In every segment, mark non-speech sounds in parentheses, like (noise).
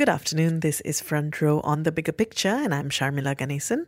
Good afternoon. This is Front Row on the Bigger Picture, and I'm Sharmila Ganesan.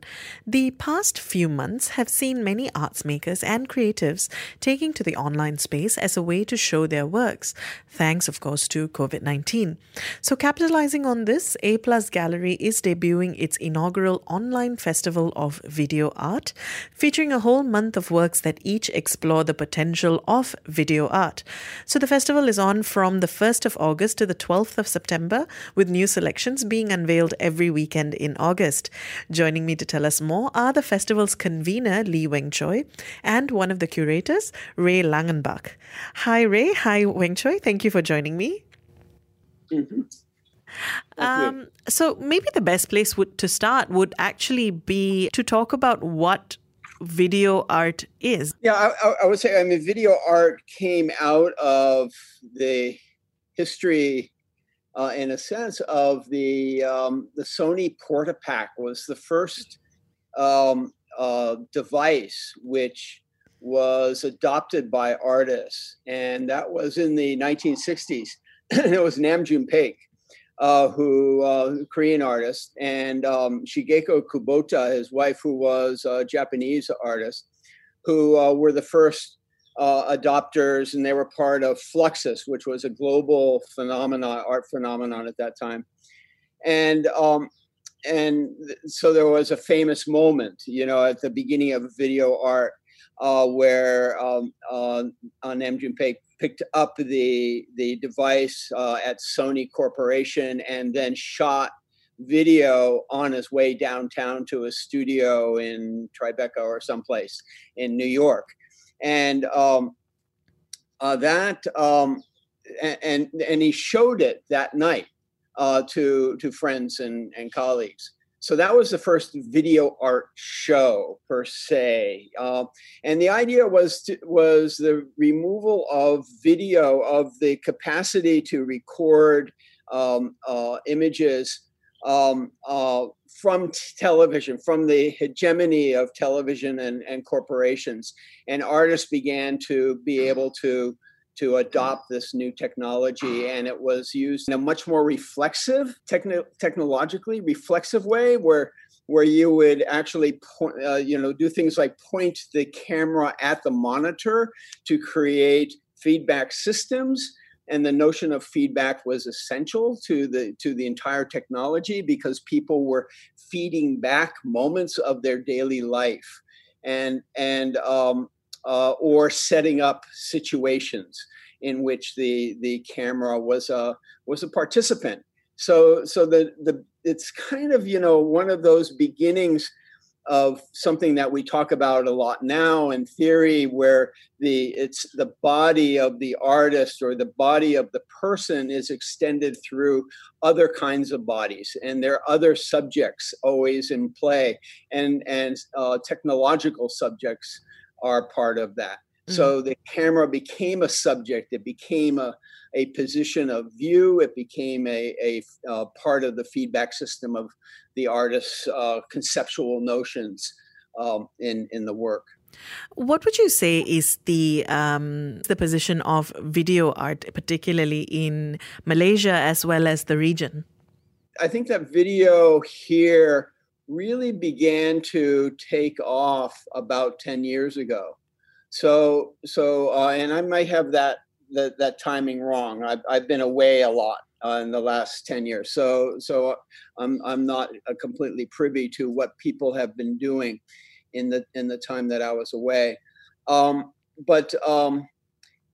The past few months have seen many arts makers and creatives taking to the online space as a way to show their works, thanks, of course, to COVID 19. So, capitalizing on this, A Plus Gallery is debuting its inaugural online festival of video art, featuring a whole month of works that each explore the potential of video art. So, the festival is on from the 1st of August to the 12th of September, with new selections being unveiled every weekend in August. Joining me to tell us more are the festival's convener, Lee Weng Choi, and one of the curators, Ray Langenbach. Hi, Ray. Hi, Weng Choi. Thank you for joining me. Mm-hmm. Um, so maybe the best place would to start would actually be to talk about what video art is. Yeah, I, I, would say I mean video art came out of the history uh, in a sense of the um, the Sony Portapak was the first um, uh, device which was adopted by artists, and that was in the 1960s. (clears throat) it was Nam June Paik, uh, who uh, Korean artist, and um, Shigeko Kubota, his wife, who was a Japanese artist, who uh, were the first uh, adopters, and they were part of Fluxus, which was a global phenomenon, art phenomenon at that time. And um, and so there was a famous moment, you know, at the beginning of video art, uh, where um, uh, Nam June Paik picked up the the device uh, at Sony Corporation and then shot video on his way downtown to a studio in Tribeca or someplace in New York and um, uh, that um, and and he showed it that night uh, to to friends and and colleagues. So that was the first video art show per se, uh, and the idea was to, was the removal of video of the capacity to record um, uh, images um, uh, from t- television, from the hegemony of television and, and corporations. And artists began to be able to to adopt this new technology and it was used in a much more reflexive techno- technologically reflexive way where where you would actually point, uh, you know do things like point the camera at the monitor to create feedback systems and the notion of feedback was essential to the to the entire technology because people were feeding back moments of their daily life and and um, uh, or setting up situations in which the the camera was a was a participant. So so the the it's kind of you know one of those beginnings of something that we talk about a lot now in theory where the it's the body of the artist or the body of the person is extended through other kinds of bodies and there are other subjects always in play and and uh, technological subjects are part of that mm-hmm. so the camera became a subject it became a a position of view. It became a, a uh, part of the feedback system of the artist's uh, conceptual notions um, in in the work. What would you say is the um, the position of video art, particularly in Malaysia as well as the region? I think that video here really began to take off about ten years ago. So so uh, and I might have that that, that timing wrong. I've, I've been away a lot uh, in the last 10 years. So, so I'm, I'm not uh, completely privy to what people have been doing in the, in the time that I was away. Um, but, um,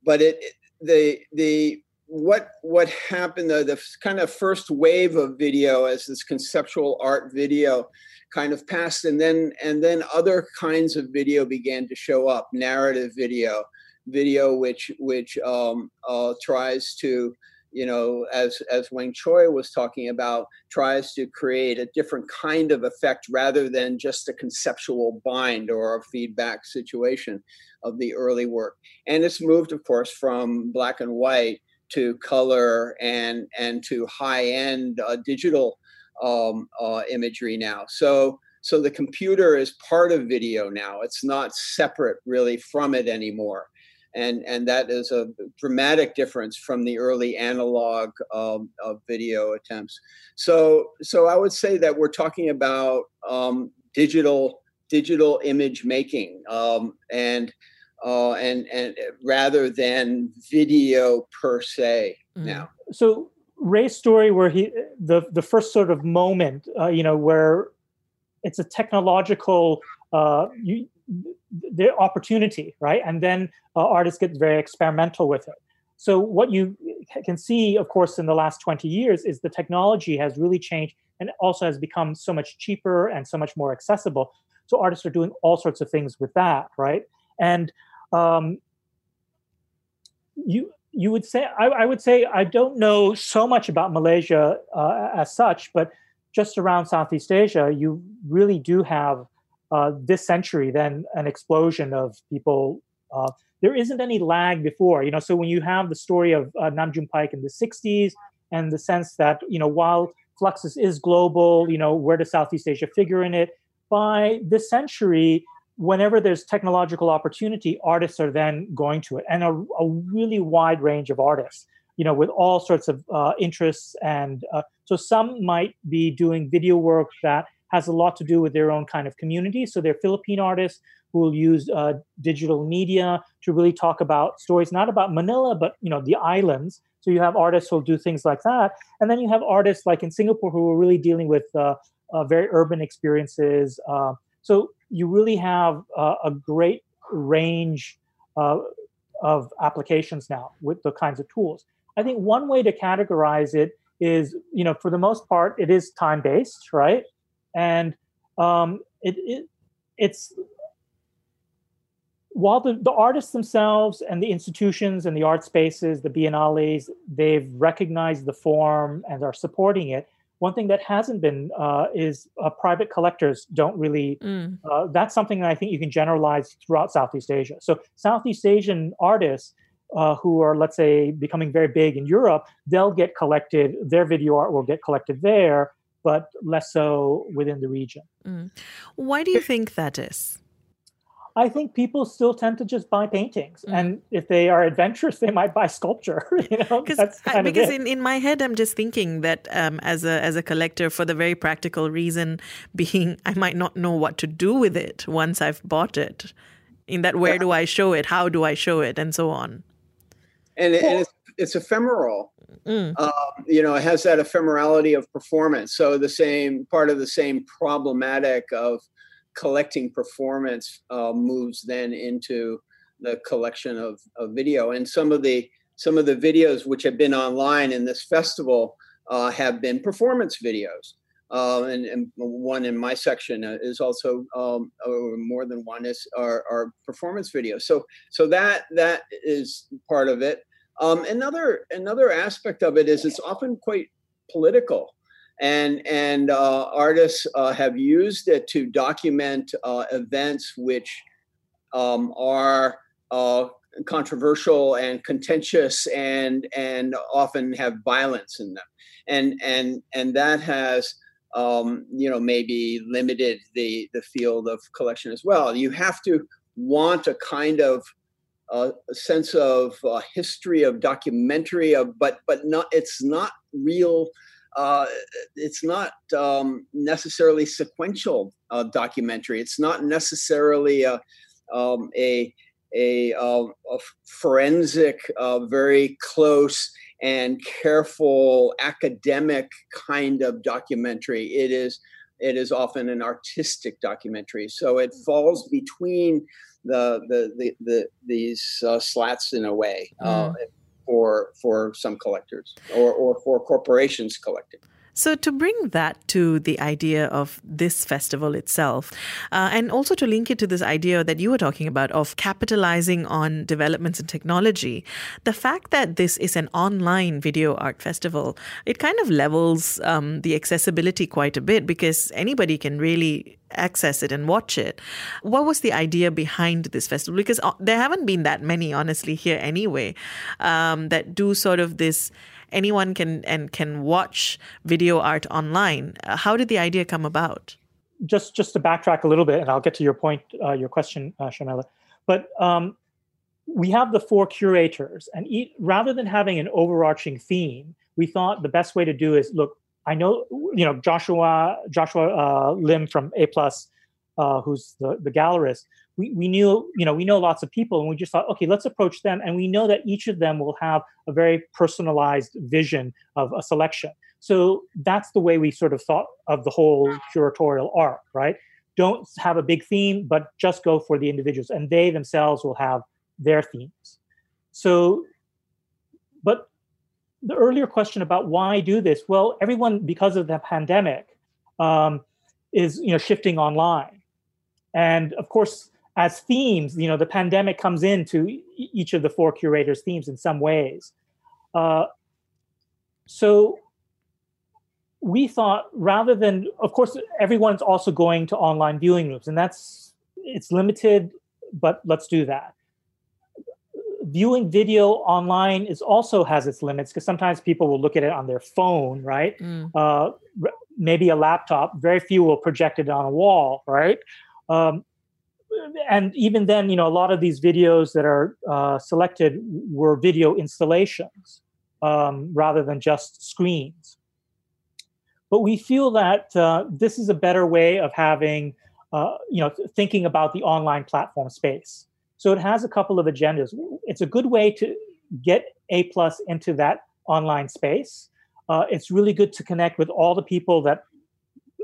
but it, the, the, what, what happened, the, the kind of first wave of video as this conceptual art video kind of passed and then, and then other kinds of video began to show up, narrative video, video which which um, uh, tries to you know as as Weng Choi was talking about tries to create a different kind of effect rather than just a conceptual bind or a feedback situation of the early work. And it's moved of course from black and white to color and and to high end uh, digital um, uh, imagery now so so the computer is part of video now. It's not separate really from it anymore. And, and that is a dramatic difference from the early analog um, of video attempts. So, so I would say that we're talking about um, digital digital image making um, and uh, and and rather than video per se mm. now. So Ray's story, where he the the first sort of moment, uh, you know, where it's a technological uh, you, the opportunity, right, and then uh, artists get very experimental with it. So what you can see, of course, in the last 20 years is the technology has really changed and also has become so much cheaper and so much more accessible. So artists are doing all sorts of things with that, right? And um, you you would say I, I, would say I don't know so much about Malaysia uh, as such, but just around Southeast Asia, you really do have uh, this century then an explosion of people. Uh, there isn't any lag before, you know. So when you have the story of uh, Nam June Paik in the '60s, and the sense that you know while Fluxus is global, you know, where does Southeast Asia figure in it? By this century, whenever there's technological opportunity, artists are then going to it, and a, a really wide range of artists, you know, with all sorts of uh, interests. And uh, so some might be doing video work that has a lot to do with their own kind of community. So they're Philippine artists who will use uh, digital media to really talk about stories, not about Manila, but you know, the islands. So you have artists who will do things like that, and then you have artists like in Singapore who are really dealing with uh, uh, very urban experiences. So you really have uh, a great range uh, of applications now with the kinds of tools. I think one way to categorize it is, you know, for the most part, it is time based, right? And um, it, it it's while the, the artists themselves and the institutions and the art spaces, the biennales, they've recognized the form and are supporting it. One thing that hasn't been uh, is uh, private collectors don't really. Mm. Uh, that's something that I think you can generalize throughout Southeast Asia. So Southeast Asian artists uh, who are, let's say, becoming very big in Europe, they'll get collected. Their video art will get collected there, but less so within the region. Mm. Why do you think that is? I think people still tend to just buy paintings, mm. and if they are adventurous, (laughs) they might buy sculpture. (laughs) you know, That's I, because in, in my head, I'm just thinking that um, as a as a collector, for the very practical reason being, (laughs) I might not know what to do with it once I've bought it. In that, where yeah. do I show it? How do I show it, and so on. And, and it's it's ephemeral. Mm. Um, you know, it has that ephemerality of performance. So the same part of the same problematic of collecting performance uh, moves then into the collection of, of video. And some of the some of the videos which have been online in this festival uh, have been performance videos. Uh, and, and, one in my section uh, is also um, more than one is our, are, performance video. So so that that is part of it. Um, another another aspect of it is it's often quite political and and uh, artists uh, have used it to document uh, events which um, are uh, controversial and contentious and and often have violence in them. And and and that has um, you know maybe limited the the field of collection as well. You have to want a kind of uh, a sense of uh, history of documentary of but but not it's not real uh, it's not um, necessarily sequential uh, documentary. It's not necessarily a um, a, a, uh, a forensic, uh, very close and careful academic kind of documentary. It is it is often an artistic documentary. So it falls between the the, the, the these uh, slats in a way. Uh, mm for for some collectors or, or for corporations collecting. So, to bring that to the idea of this festival itself, uh, and also to link it to this idea that you were talking about of capitalizing on developments in technology, the fact that this is an online video art festival, it kind of levels um, the accessibility quite a bit because anybody can really access it and watch it. What was the idea behind this festival? Because uh, there haven't been that many, honestly, here anyway, um, that do sort of this anyone can and can watch video art online. Uh, how did the idea come about? just just to backtrack a little bit, and I'll get to your point, uh, your question, uh. But um, we have the four curators, and eat, rather than having an overarching theme, we thought the best way to do is look. I know you know Joshua Joshua uh, Lim from A Plus, uh, who's the the gallerist. We, we knew you know we know lots of people, and we just thought, okay, let's approach them, and we know that each of them will have a very personalized vision of a selection. So that's the way we sort of thought of the whole curatorial arc, right? Don't have a big theme, but just go for the individuals, and they themselves will have their themes. So, but the earlier question about why do this? Well, everyone, because of the pandemic, um, is you know shifting online, and of course, as themes, you know, the pandemic comes into each of the four curators' themes in some ways. Uh, so we thought rather than of course everyone's also going to online viewing rooms and that's it's limited but let's do that viewing video online is also has its limits because sometimes people will look at it on their phone right mm. uh, maybe a laptop very few will project it on a wall right um, and even then you know a lot of these videos that are uh, selected were video installations um, rather than just screens but we feel that uh, this is a better way of having, uh, you know, thinking about the online platform space. So it has a couple of agendas. It's a good way to get A plus into that online space. Uh, it's really good to connect with all the people that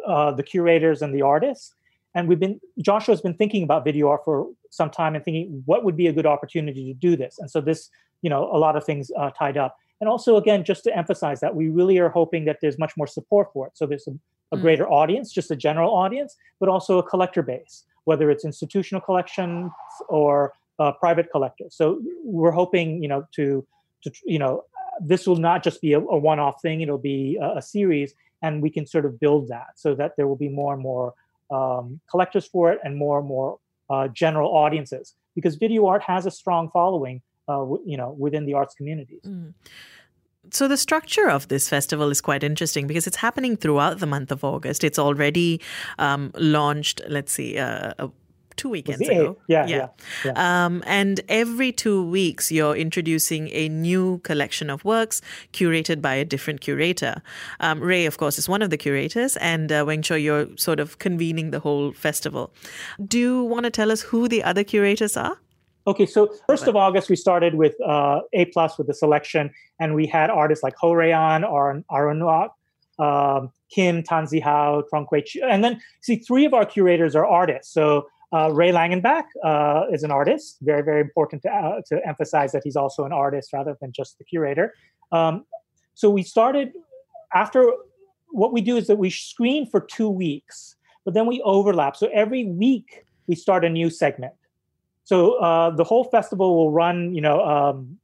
uh, the curators and the artists. And we've been Joshua's been thinking about video art for some time and thinking what would be a good opportunity to do this. And so this, you know, a lot of things uh, tied up. And also, again, just to emphasize that we really are hoping that there's much more support for it. So there's a, a mm. greater audience, just a general audience, but also a collector base, whether it's institutional collections or uh, private collectors. So we're hoping, you know, to to you know, this will not just be a, a one-off thing; it'll be a, a, series, and we can sort of build that so that there will be more and more um, collectors for it and more and more uh, general audiences because video art has a strong following uh, you know within the arts communities. Mm. So the structure of this festival is quite interesting because it's happening throughout the month of August. It's already um, launched. Let's see. Uh, two weekends ago. Yeah, yeah. yeah, yeah. Um, and every two weeks, you're introducing a new collection of works curated by a different curator. Um, Ray, of course, is one of the curators, and uh, Weng Choi, you're sort of convening the whole festival. Do you want to tell us who the other curators are? Okay, so first of August we started with uh, A plus with the selection, and we had artists like Ho Rui An or um, Kim, Tan Zi Hao, Trong and then see three of our curators are artists. So uh, Ray Langenbach uh, is an artist. Very very important to uh, to emphasize that he's also an artist rather than just the curator. Um, so we started after what we do is that we screen for two weeks, but then we overlap. So every week we start a new segment. So uh, the whole festival will run, you know, um,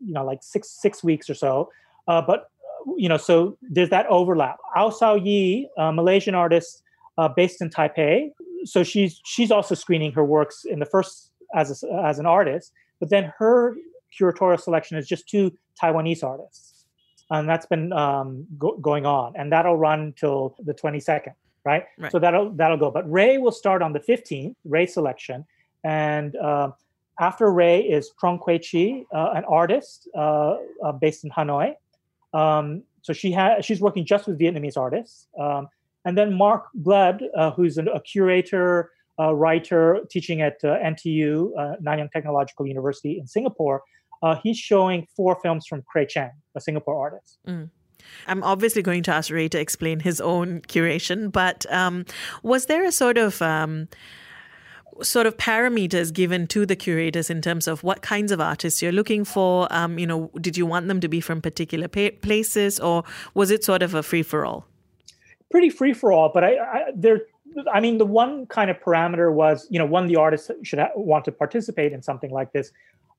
you know, like six six weeks or so. Uh, but you know, so there's that overlap. Au Sow Yee, a Malaysian artist uh, based in Taipei, so she's she's also screening her works in the first as a, as an artist, but then her curatorial selection is just two Taiwanese artists, and that's been um, go- going on, and that'll run till the 22nd, right? right? So that'll that'll go. But Ray will start on the 15th, Ray selection, and uh, after Ray is Truong Que Chi, uh, an artist uh, uh, based in Hanoi. Um, so she has she's working just with Vietnamese artists. Um, and then Marc Glöde, uh, who's an, a curator, writer, teaching at NTU, Nanyang Technological University in Singapore. he's showing four films from Kray Chen, a Singapore artist. Mm. I'm obviously going to ask Ray to explain his own curation, but um, was there a sort of um, sort of parameters given to the curators in terms of what kinds of artists you're looking for? Um, you know, did you want them to be from particular pa- places, or was it sort of a free for all? Pretty free for all, but I, I there. I mean, the one kind of parameter was, you know, one the artists should ha- want to participate in something like this,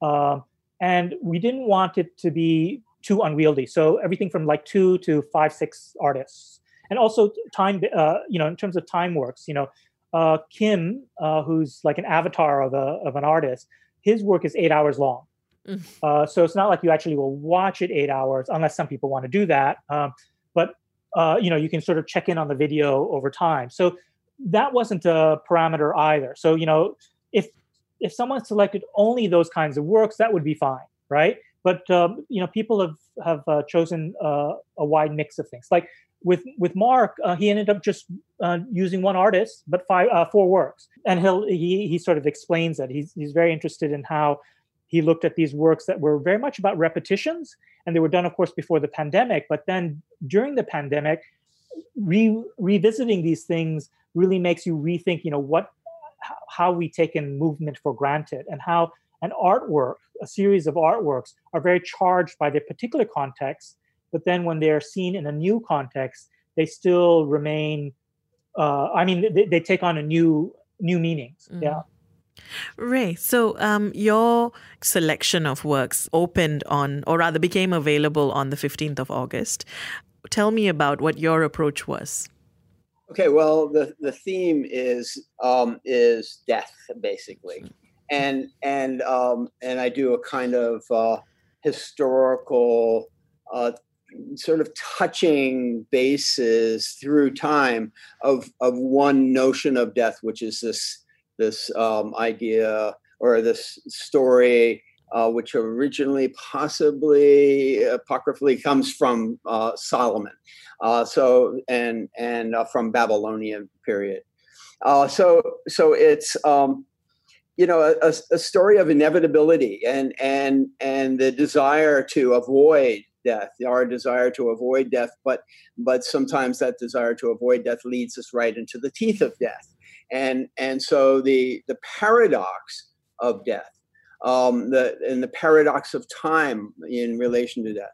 um, and we didn't want it to be too unwieldy. So everything from like two to five, six artists, and also time. Uh, you know, in terms of time works, you know, uh, Kim, uh, who's like an avatar of a of an artist, his work is eight hours long. Mm. Uh, so it's not like you actually will watch it eight hours, unless some people want to do that. Um, but uh, you know, you can sort of check in on the video over time. So that wasn't a parameter either. So you know, if if someone selected only those kinds of works, that would be fine, right? But um, you know, people have have uh, chosen uh, a wide mix of things. Like with with Mark, uh, he ended up just uh, using one artist, but five uh, four works, and he'll he he sort of explains that He's he's very interested in how he looked at these works that were very much about repetitions, and they were done, of course, before the pandemic. But then during the pandemic, re- revisiting these things really makes you rethink, you know, what how we taken movement for granted and how an artwork, a series of artworks, are very charged by their particular context. But then when they're seen in a new context, they still remain. Uh, I mean, they, they, take on a new new meanings. Mm. Yeah. Ray, so um, your selection of works opened on, or rather became available on the 15th of August. Tell me about what your approach was. Okay, well, the, the theme is um, is death, basically, and and um, and I do a kind of uh, historical, uh, sort of touching basis through time of of one notion of death, which is this this um, idea or this story uh, which originally possibly apocryphally comes from uh, Solomon. Uh, so and and uh, from Babylonian period. Uh, so so it's um, you know a, a, story of inevitability and and and the desire to avoid death our desire to avoid death but but sometimes that desire to avoid death leads us right into the teeth of death and and so the the paradox of death um, the and the paradox of time in relation to that.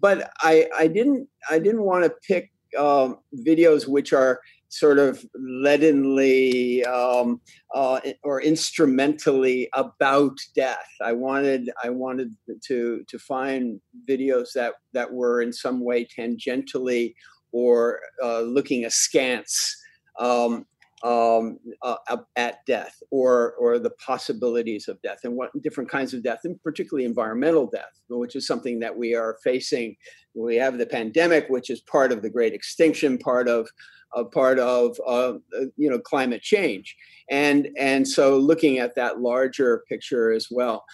But I I didn't I didn't want to pick um, videos which are sort of leadenly um, uh, or instrumentally about death. I wanted I wanted to to find videos that that were in some way tangentially or uh, looking askance um, um, uh, at death or or the possibilities of death and what different kinds of death and particularly environmental death which is something that we are facing. We have the pandemic which is part of the great extinction part of a part of uh, you know climate change. And and so looking at that larger picture as well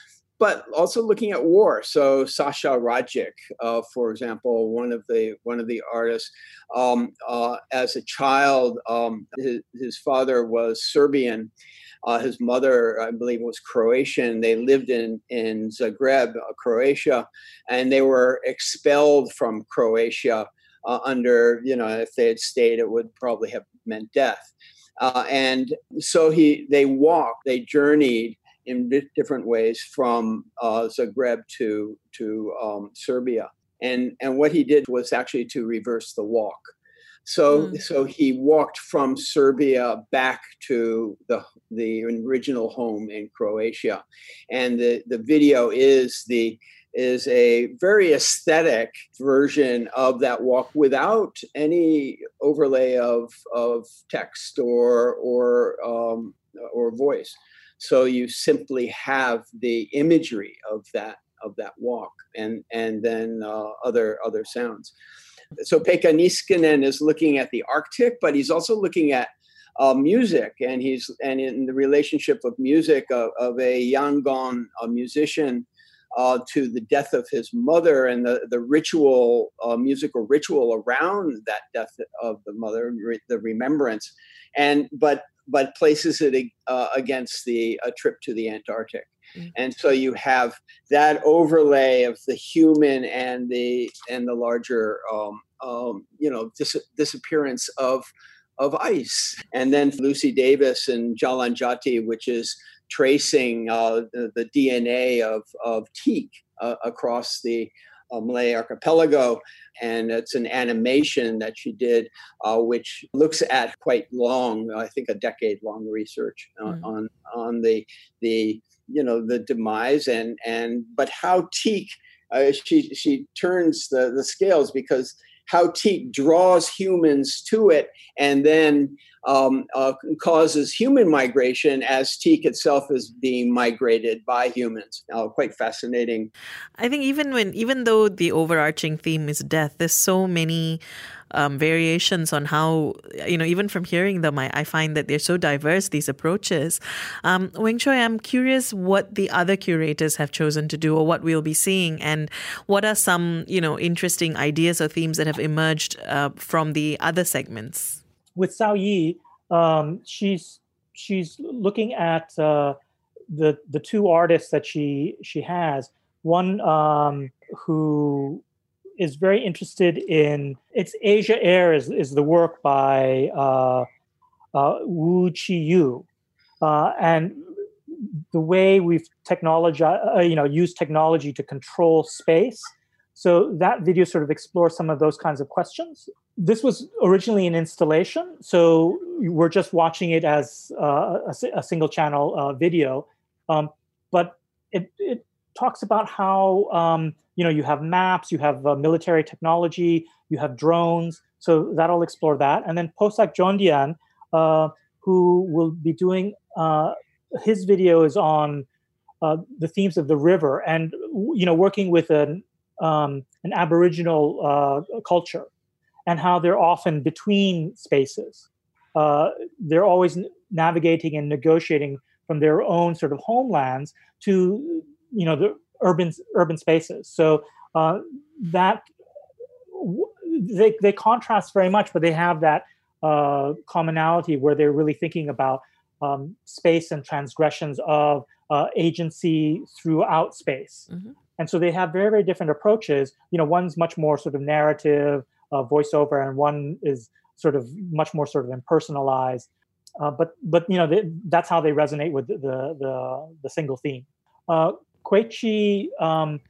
but also looking at war. So Sasha Radjic, uh, for example, one of the one of the artists, um, uh, as a child, um, his, his, father was Serbian. Uh, his mother, I believe, was Croatian. They lived in in Zagreb, uh, Croatia, and they were expelled from Croatia uh, under, you know, if they had stayed, it would probably have meant death. Uh, and so he, they walked, they journeyed in different ways from uh, Zagreb to to um, Serbia. And and what he did was actually to reverse the walk. So mm. so he walked from Serbia back to the the original home in Croatia, and the the video is the is a very aesthetic version of that walk without any overlay of of text or or um, or voice. So you simply have the imagery of that of that walk and and then uh, other other sounds. So Pekka Niskanen is looking at the Arctic, but he's also looking at uh, music, and he's and in the relationship of music of, of a Yangon, a musician, uh, to the death of his mother and the the ritual, uh, musical ritual around that death of the mother, the remembrance, and but but places it uh, against the a trip to the Antarctic. Mm-hmm. And so you have that overlay of the human and the and the larger, um, um, you know, dis- disappearance of of ice. And then Lucy Davis and Jalan Jati, which is tracing uh, the, the, DNA of of teak uh, across the Malay archipelago. And it's an animation that she did, uh, which looks at quite long, I think a decade long research mm. on on the the you know the demise and and but how teak uh, she she turns the the scales because how teak draws humans to it and then um, uh, causes human migration as teak itself is being migrated by humans. Uh, quite fascinating. I think even when even though the overarching theme is death, there's so many um, variations on how, you know, even from hearing them, I, I find that they're so diverse, these approaches. Um, Weng Choi, I'm curious what the other curators have chosen to do or what we'll be seeing and what are some, you know, interesting ideas or themes that have emerged uh, from the other segments. With Sow Yee, um, she's she's looking at uh, the the two artists that she she has. One um, who is very interested in it's Asia Air is, is the work by uh, uh, Wu Chi Yu, uh, and the way we've technology uh, you know used technology to control space. So that video sort of explores some of those kinds of questions. This was originally an installation, so we're just watching it as uh, a, a, single channel uh, video, um, but it, it talks about how um, you know you have maps, you have uh, military technology, you have drones. So that'll explore that, and then Posak Jodian, uh, who will be doing uh, his video is on uh, the themes of the river, and you know working with an um, an Aboriginal uh, culture, and how they're often between spaces. Uh, they're always navigating and negotiating from their own sort of homelands to you know the urban urban spaces. So uh, that they they contrast very much, but they have that uh, commonality where they're really thinking about um, space and transgressions of uh, agency throughout space. Mm-hmm. And so they have very very different approaches. You know, one's much more sort of narrative, uh, voiceover, and one is sort of much more sort of impersonalized. Uh, but but you know they, that's how they resonate with the the, the single theme. Uh, Chi, um,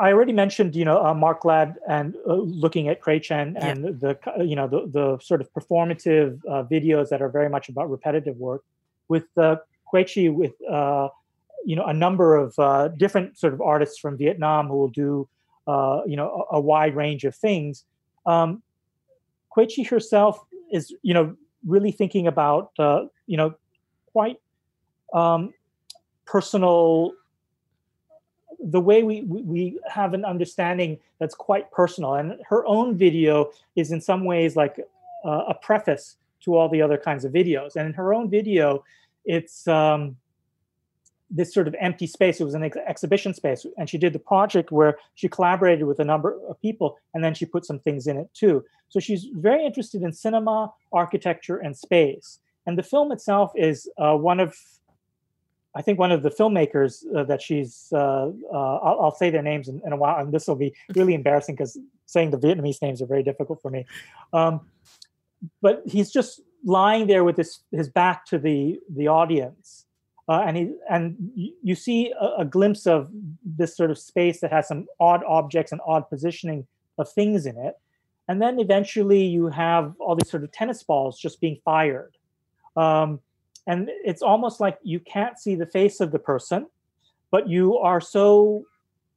I already mentioned, you know, uh, Mark Ladd and uh, looking at Kray Chen and yeah. the, you know, the, the sort of performative uh, videos that are very much about repetitive work. With uh, Chi, with uh, you know, a number of uh, different sort of artists from Vietnam who will do, uh, you know, a, a, wide range of things. Um, Chi herself is, you know, really thinking about, uh, you know, quite um, personal the way we we have an understanding that's quite personal. And her own video is in some ways like uh, a preface to all the other kinds of videos. And in her own video it's um, this sort of empty space. It was an ex- exhibition space. And she did the project where she collaborated with a number of people and then she put some things in it too. So she's very interested in cinema architecture and space. And the film itself is uh, one of I think one of the filmmakers uh, that she's, uh, uh, I'll, I'll, say their names in, in a while, and this will be really embarrassing because saying the Vietnamese names are very difficult for me. Um, but he's just lying there with his his back to the the audience, uh, and he and you see a, a, glimpse of this sort of space that has some odd objects and odd positioning of things in it, and then eventually you have all these sort of tennis balls just being fired. Um, and it's almost like you can't see the face of the person but you are so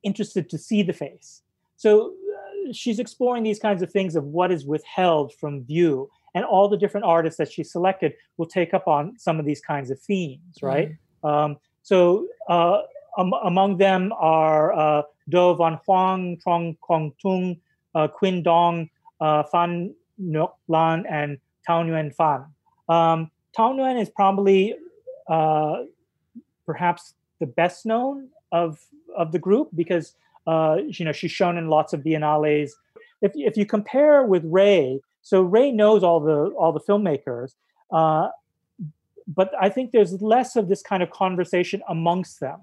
interested to see the face so uh, she's exploring these kinds of things of what is withheld from view and all the different artists that she selected will take up on some of these kinds of themes right mm-hmm. um, so uh, um, among them are uh, Do Van Huang, Truong Cong Tung, uh, Quinn Dong, uh, Phan Ngoc Lan, and Thao Nguyen Phan. Um, Thao Nguyen is probably uh, perhaps the best known of of the group because uh, you know she's shown in lots of biennales. If if you compare with Ray, so Ray knows all the all the filmmakers, uh, but I think there's less of this kind of conversation amongst them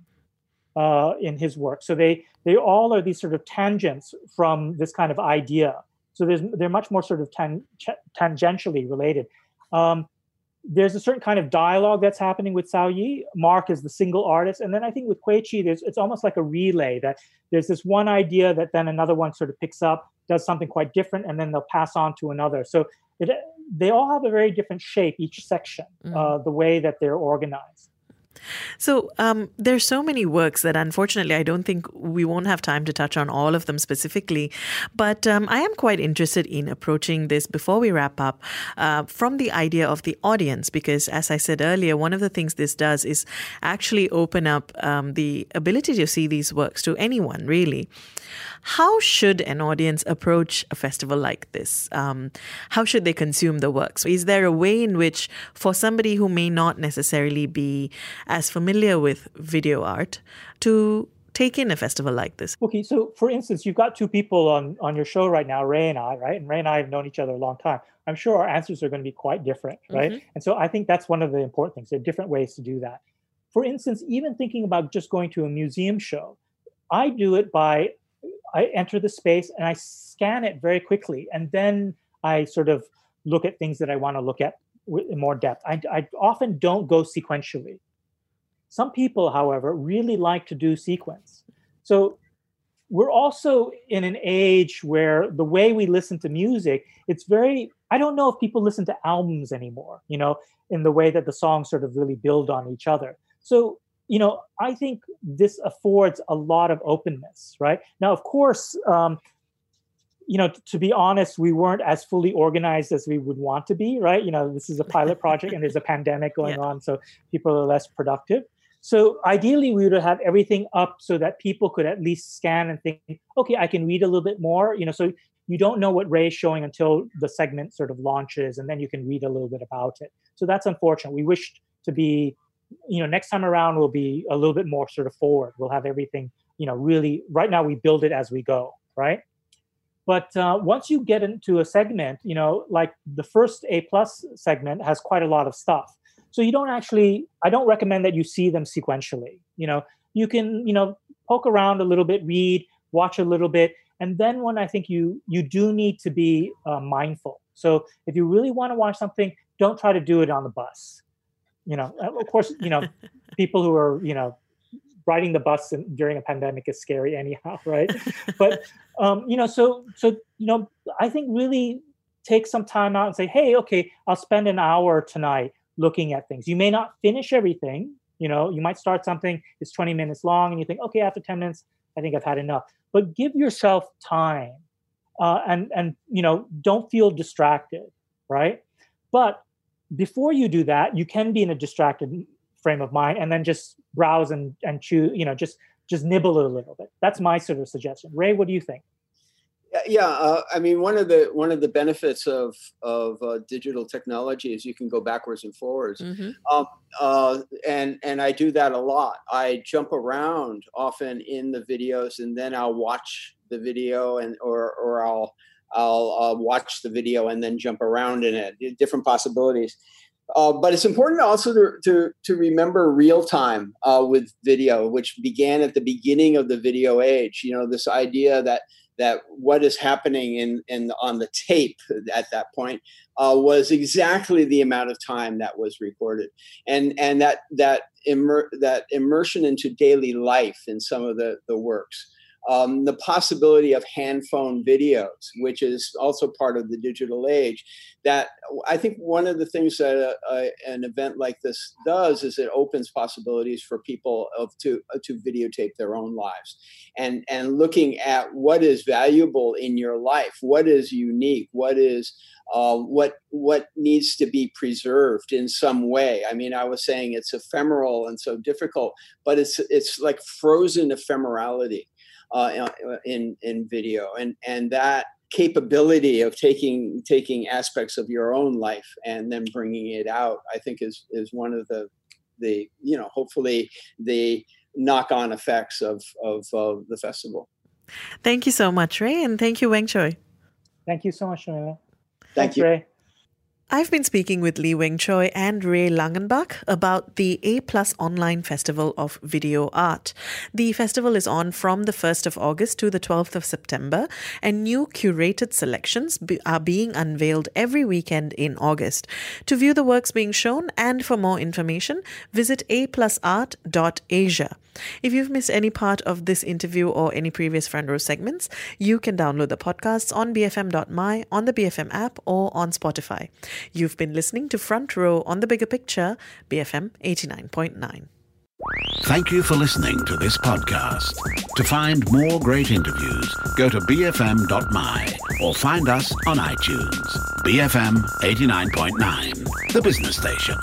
uh, in his work. So they they all are these sort of tangents from this kind of idea. So there's they're much more sort of tan, tangentially related. Um, there's a certain kind of dialogue that's happening with Sow Yee. Mark is the single artist. And then I think with Que Chi, there's it's almost like a relay that there's this one idea that then another one sort of picks up, does something quite different, and then they'll pass on to another. So it, they all have a very different shape, each section, mm. uh, the way that they're organized. So um, there's so many works that unfortunately I don't think we won't have time to touch on all of them specifically. But um, I am quite interested in approaching this before we wrap up uh, from the idea of the audience, because as I said earlier, one of the things this does is actually open up um, the ability to see these works to anyone, really. How should an audience approach a festival like this? Um, how should they consume the works? Is there a way in which, for somebody who may not necessarily be as familiar with video art, to take in a festival like this? Okay, so for instance, you've got two people on on your show right now, Ray and I, right? And Ray and I have known each other a long time. I'm sure our answers are going to be quite different, right? Mm-hmm. And so I think that's one of the important things. There are different ways to do that. For instance, even thinking about just going to a museum show, I do it by I enter the space and I scan it very quickly, and then I sort of look at things that I want to look at in more depth. I, I often don't go sequentially. Some people, however, really like to do sequence. So we're also in an age where the way we listen to music, it's very, I don't know if people listen to albums anymore, you know, in the way that the songs sort of really build on each other. So you know, I think this affords a lot of openness, right? Now, of course, um, you know, to be honest, we weren't as fully organized as we would want to be, right? You know, this is a pilot project and there's a pandemic (laughs) going yeah. on, so people are less productive. So ideally, we would have everything up so that people could at least scan and think, okay, I can read a little bit more. You know, so you don't know what Ray is showing until the segment sort of launches, and then you can read a little bit about it. So that's unfortunate. We wished to be you know next time around we'll be a little bit more sort of forward we'll have everything you know really right now we build it as we go right but uh, once you get into a segment you know like the first a plus segment has quite a lot of stuff so you don't actually i don't recommend that you see them sequentially you know? You can you know poke around a little bit read watch a little bit and then when i think you you do need to be uh, mindful. So if you really want to watch something don't try to do it on the bus you know, of course, you know, (laughs) people who are, you know, riding the bus in, during a pandemic is scary anyhow, (laughs) right? but um, you know, so so you know, I think really take some time out and say, hey, okay, I'll spend an hour tonight looking at things. You may not finish everything. You know, you might start something, it's 20 minutes long, and you think, okay, after 10 minutes, I think I've had enough. But give yourself time, uh, and and you know, don't feel distracted, right? But before you do that, you can be in a distracted frame of mind and then just browse and and choose, you know, just just nibble it a little bit. That's my sort of suggestion. Ray, what do you think? Yeah, uh, I mean, one of the one of the benefits of of uh, digital technology is you can go backwards and forwards, mm-hmm. um, uh, and and I do that a lot. I jump around often in the videos, and then I'll watch the video, and or or I'll I'll uh, watch the video and then jump around in it, different possibilities. Uh, but it's important also to, to, to remember real time uh, with video, which began at the beginning of the video age. You know, this idea that that what is happening in, in on the tape at that point uh, was exactly the amount of time that was recorded, and and that that immer- that immersion into daily life in some of the the works um, the possibility of hand phone videos, which is also part of the digital age. That I think one of the things that a, a, an event like this does is it opens possibilities for people of to uh, to videotape their own lives, and and looking at what is valuable in your life, what is unique, what is uh, what what needs to be preserved in some way. I mean, I was saying it's ephemeral and so difficult, but it's it's like frozen ephemerality uh, in in video, and and that capability of taking taking aspects of your own life and then bringing it out, I think is is one of the the you know hopefully the knock on effects of of uh, the festival. Thank you so much, Ray, and thank you, Weng Choi. Thank you so much, Sharmila. Thank Thanks, you. Ray. I've been speaking with Lee Weng Choi and Ray Langenbach about the A Plus Online Festival of Video Art. The festival is on from the 1st of August to the 12th of September, and new curated selections are being unveiled every weekend in August. To view the works being shown and for more information, visit aplusart.asia. If you've missed any part of this interview or any previous front row segments, you can download the podcasts on bfm.my, on the BFM app, or on Spotify. You've been listening to Front Row on the Bigger Picture, BFM 89.9. Thank you for listening to this podcast. To find more great interviews, go to bfm.my or find us on iTunes. BFM 89.9, the business station.